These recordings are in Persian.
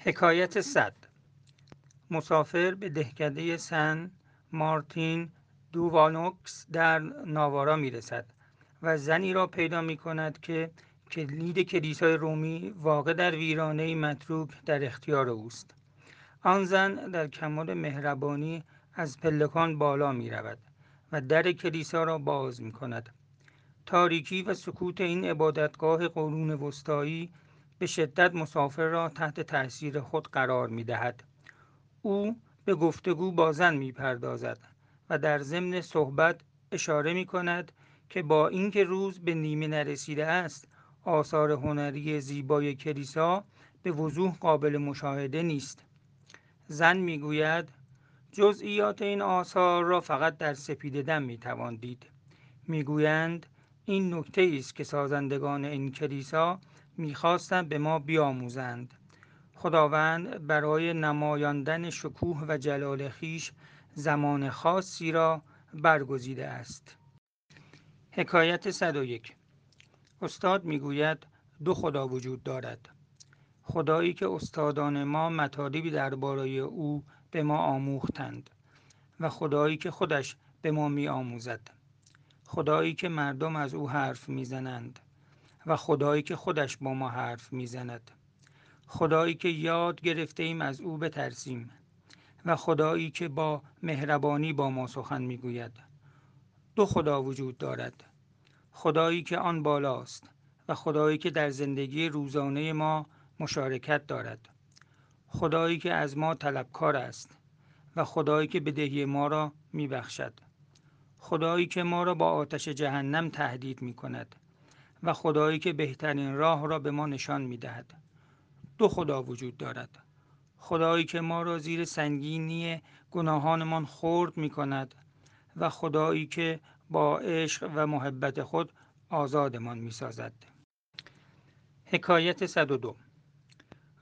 حکایت صد. مسافر به دهکده سن مارتین دووانوکس در ناوارا می رسد و زنی را پیدا می کند که کلید کلیسای رومی واقع در ویرانه متروک در اختیار اوست. آن زن در کمال مهربانی از پلکان بالا می رود و در کلیسا را باز می کند تاریکی و سکوت این عبادتگاه قرون وسطایی به شدت مسافر را تحت تاثیر خود قرار می دهد. او به گفتگو با زن می پردازد و در ضمن صحبت اشاره می کند که با اینکه روز به نیمه نرسیده است آثار هنری زیبای کلیسا به وضوح قابل مشاهده نیست زن می‌گوید جزئیات این آثار را فقط در سپید دم می توان دید می‌گویند این نکته است که سازندگان این کلیسا می‌خواستند به ما بیاموزند. خداوند برای نمایاندن شکوه و جلال خیش زمان خاصی را برگزیده است. حکایت 101 استاد می‌گوید دو خدا وجود دارد. خدایی که استادان ما مطالبی درباره او به ما آموختند و خدایی که خودش به ما می آموزد خدایی که مردم از او حرف می‌زنند. و خدایی که خودش با ما حرف می‌زند. خدایی که یاد گرفته ایم از او بترسیم و خدایی که با مهربانی با ما سخن می‌گوید. دو خدا وجود دارد. خدایی که آن بالاست و خدایی که در زندگی روزانه ما مشارکت دارد. خدایی که از ما طلبکار است و خدایی که بدهی ما را میبخشد. خدایی که ما را با آتش جهنم تهدید می کند و خدایی که بهترین راه را به ما نشان می دهد. دو خدا وجود دارد. خدایی که ما را زیر سنگینی گناهانمان خورد می کند و خدایی که با عشق و محبت خود آزادمان می سازد. حکایت 102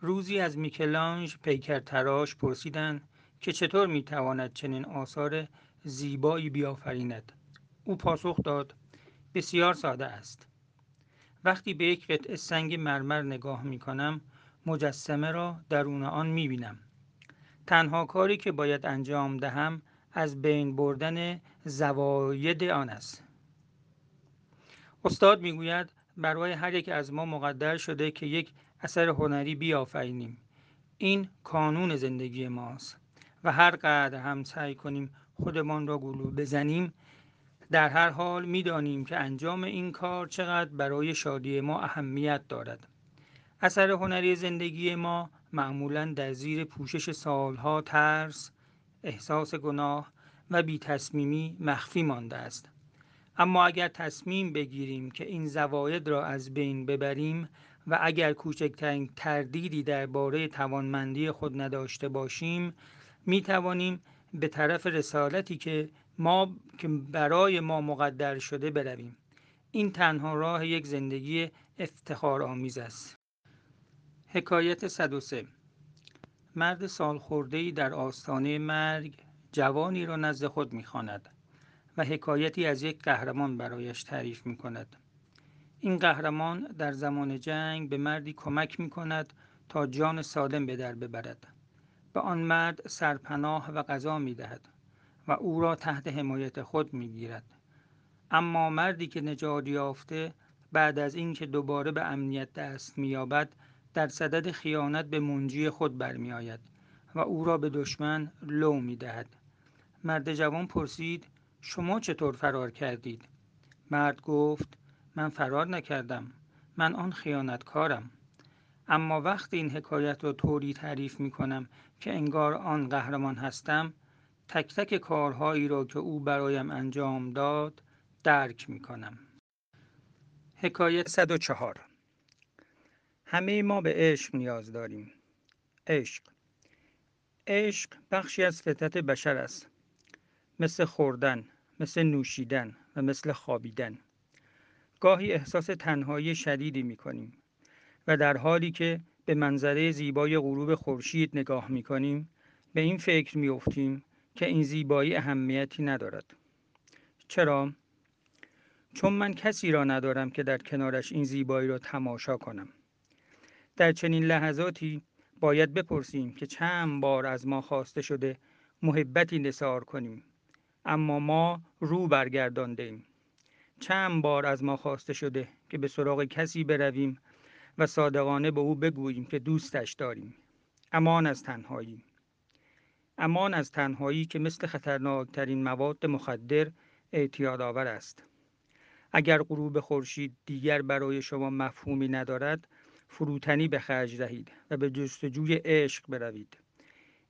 روزی از میکلانج پیکر تراش پرسیدند که چطور می تواند چنین آثار زیبایی بیافریند او پاسخ داد بسیار ساده است وقتی به یک قطعه سنگ مرمر نگاه می کنم مجسمه را درون آن می بینم تنها کاری که باید انجام دهم از بین بردن زواید آن است. استاد می‌گوید برای هر یک از ما مقدر شده که یک اثر هنری بیافرینیم. این کانون زندگی ماست و هر قدر هم سعی کنیم خودمان را گلو بزنیم در هر حال می‌دانیم که انجام این کار چقدر برای شادی ما اهمیت دارد. اثر هنری زندگی ما معمولا در زیر پوشش سالها ترس احساس گناه و بی تصمیمی مخفی مانده است. اما اگر تصمیم بگیریم که این زواید را از بین ببریم و اگر کوچکترین تردیدی درباره توانمندی خود نداشته باشیم می توانیم به طرف رسالتی که ما که برای ما مقدر شده برویم این تنها راه یک زندگی افتخار آمیز است حکایت 103 مرد سالخورده در آستانه مرگ جوانی را نزد خود می‌خواند و حکایتی از یک قهرمان برایش تعریف می کند. این قهرمان در زمان جنگ به مردی کمک می کند تا جان سالم به در ببرد. به آن مرد سرپناه و غذا می دهد و او را تحت حمایت خود می گیرد. اما مردی که نجات یافته بعد از اینکه دوباره به امنیت دست مییابد در صدد خیانت به منجی خود برمیآید و او را به دشمن لو می دهد. مرد جوان پرسید شما چطور فرار کردید؟ مرد گفت من فرار نکردم من آن خیانتکارم اما وقتی این حکایت را طوری تعریف می کنم که انگار آن قهرمان هستم تک تک کارهایی را که او برایم انجام داد درک می کنم حکایت 104 همه ما به عشق نیاز داریم. عشق. عشق بخشی از فطرت بشر است. مثل خوردن مثل نوشیدن و مثل خوابیدن. گاهی احساس تنهایی شدیدی می کنیم و در حالی که به منظره زیبای غروب خورشید نگاه می کنیم به این فکر می افتیم که این زیبایی اهمیتی ندارد. چرا؟ چون من کسی را ندارم که در کنارش این زیبایی را تماشا کنم. در چنین لحظاتی باید بپرسیم که چند بار از ما خواسته شده محبتی نصار کنیم اما ما رو برگردانده ایم چند بار از ما خواسته شده که به سراغ کسی برویم و صادقانه به او بگوییم که دوستش داریم. امان از تنهایی امان از تنهایی که مثل خطرناکترین مواد مخدر اعتیاد آور است. اگر غروب خورشید دیگر برای شما مفهومی ندارد فروتنی به خرج دهید و به جستجوی عشق بروید.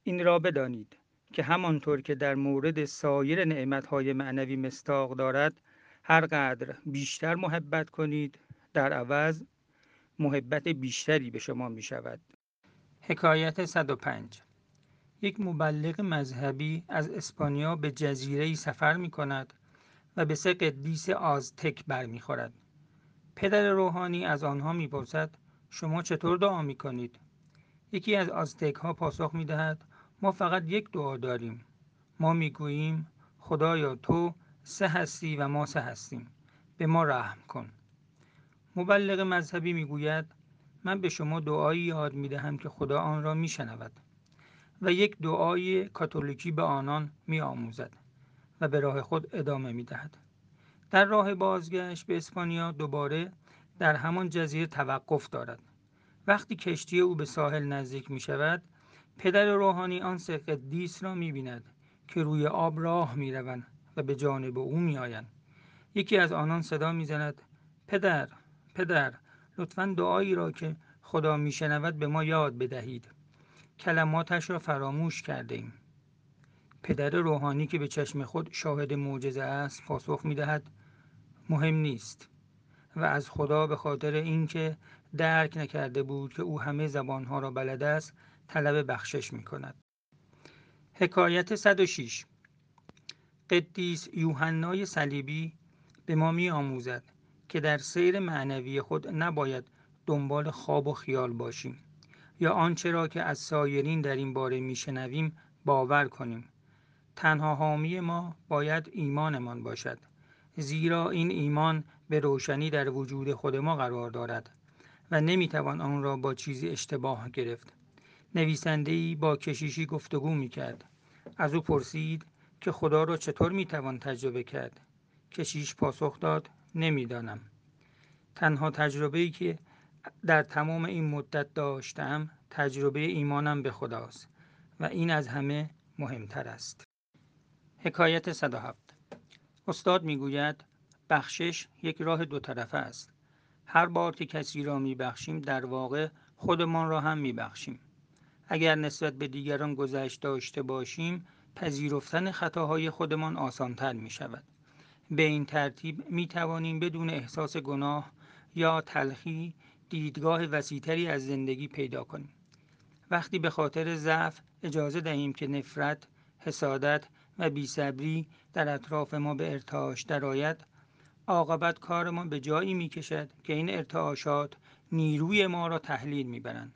این را بدانید که همانطور که در مورد سایر نعمتهای معنوی مستاق دارد هر قدر بیشتر محبت کنید در عوض محبت بیشتری به شما می شود حکایت 105 یک مبلغ مذهبی از اسپانیا به جزیره سفر می کند و به سه قدیس آزتک برمیخورد. پدر روحانی از آنها می‌پرسد شما چطور دعا می کنید؟ یکی از آزتک ها پاسخ می دهد ما فقط یک دعا داریم. ما می گوییم خدایا تو سه هستی و ما سه هستیم. به ما رحم کن. مبلغ مذهبی می گوید من به شما دعایی یاد می دهم که خدا آن را می شنود و یک دعای کاتولیکی به آنان می آموزد و به راه خود ادامه می دهد. در راه بازگشت به اسپانیا دوباره در همان جزیره توقف دارد. وقتی کشتی او به ساحل نزدیک می شود پدر روحانی آن سه قدیس را می بیند که روی آب راه می روند و به جانب او می آیند. یکی از آنان صدا می زند پدر پدر لطفا دعایی را که خدا می شنود به ما یاد بدهید کلماتش را فراموش کرده ایم. پدر روحانی که به چشم خود شاهد معجزه است پاسخ می دهد مهم نیست و از خدا به خاطر اینکه درک نکرده بود که او همه زبانها را بلد است طلب بخشش می کند. حکایت 106 قدیس یوحنای صلیبی به ما می آموزد که در سیر معنوی خود نباید دنبال خواب و خیال باشیم یا آنچه را که از سایرین در این باره میشنویم باور کنیم. تنها حامی ما باید ایمانمان باشد زیرا این ایمان به روشنی در وجود خود ما قرار دارد و نمی‌توان آن را با چیزی اشتباه گرفت. نویسندهای با کشیشی گفتگو می‌کرد. از او پرسید که خدا را چطور می‌توان تجربه کرد. کشیش پاسخ داد نمی‌دانم. تنها تجربه ای که در تمام این مدت داشتم تجربه ایمانم به خداست و این از همه مهمتر است. حکایت 107 استاد می‌گوید بخشش یک راه دو طرفه است. هر بار که کسی را میبخشیم در واقع خودمان را هم میبخشیم. اگر نسبت به دیگران گذشت داشته باشیم پذیرفتن خطاهای خودمان آسانتر می شود. به این ترتیب می توانیم بدون احساس گناه یا تلخی دیدگاه وسیعتری از زندگی پیدا کنیم. وقتی به خاطر ضعف اجازه دهیم که نفرت، حسادت و بیصبری در اطراف ما به ارتعاش درآید عاقبت کارمان به جایی می کشد که این ارتعاشات نیروی ما را تحلیل می برند.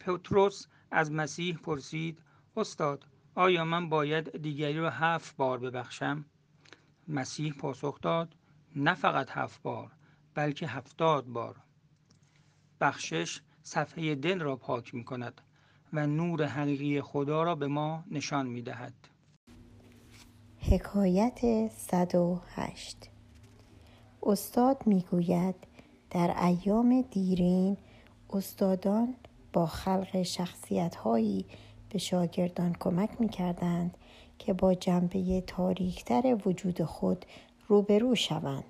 پتروس از مسیح پرسید استاد آیا من باید دیگری را هفت بار ببخشم؟ مسیح پاسخ داد نه فقط هفت بار بلکه هفتاد بار بخشش صفحه دل را پاک می کند و نور حقیقی خدا را به ما نشان می دهد. حکایت 108 استاد می‌گوید در ایام دیرین استادان با خلق شخصیت هایی به شاگردان کمک می کردند که با جنبه تاریکتر وجود خود روبرو شوند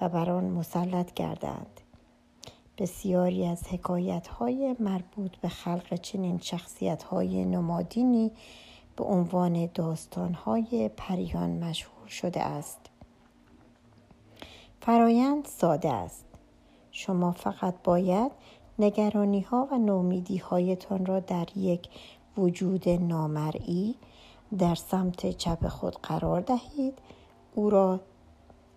و بر آن مسلط گردند بسیاری از حکایت های مربوط به خلق چنین شخصیت های نمادینی به عنوان داستان های پریان مشهور شده است. فرایند ساده است. شما فقط باید نگرانی ها و نومیدی هایتان را در یک وجود نامرئی در سمت چپ خود قرار دهید. او را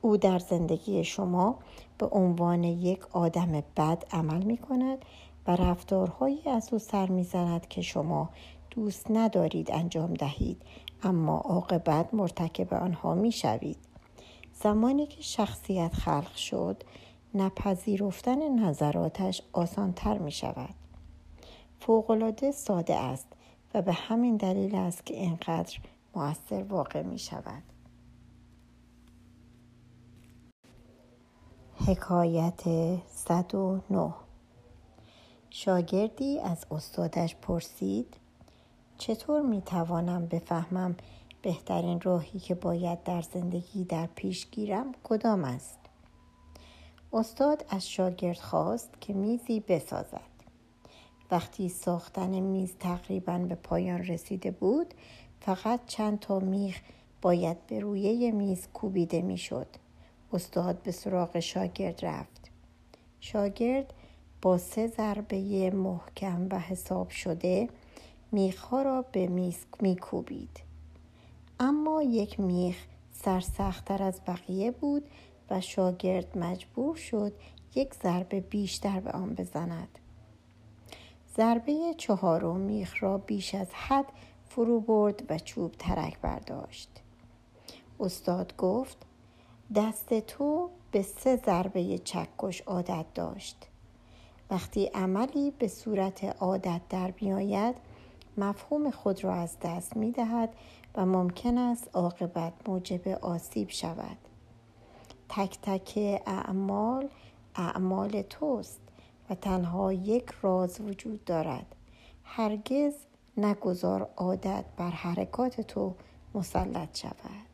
او در زندگی شما به عنوان یک آدم بد عمل می کند و رفتارهایی از او سر می زند که شما دوست ندارید انجام دهید اما عاقبت مرتکب آنها می شوید. زمانی که شخصیت خلق شد نپذیرفتن نظراتش آسانتر می شود. فوقالعاده ساده است و به همین دلیل است که اینقدر موثر واقع می شود. حکایت 109 شاگردی از استادش پرسید چطور می توانم بفهمم بهترین راهی که باید در زندگی در پیش گیرم کدام است؟ استاد از شاگرد خواست که میزی بسازد. وقتی ساختن میز تقریبا به پایان رسیده بود فقط چند تا میخ باید به رویه میز کوبیده می‌شد. استاد به سراغ شاگرد رفت. شاگرد با سه ضربه محکم و حساب شده میخها را به میز میکوبید. اما یک میخ سرسختتر از بقیه بود و شاگرد مجبور شد یک ضربه بیشتر به آن بزند. ضربه چهارم میخ را بیش از حد فرو برد و چوب ترک برداشت. استاد گفت دست تو به سه ضربه چکش عادت داشت. وقتی عملی به صورت عادت در بیاید مفهوم خود را از دست می دهد و ممکن است عاقبت موجب آسیب شود. تک تک اعمال اعمال توست و تنها یک راز وجود دارد هرگز نگذار عادت بر حرکات تو مسلط شود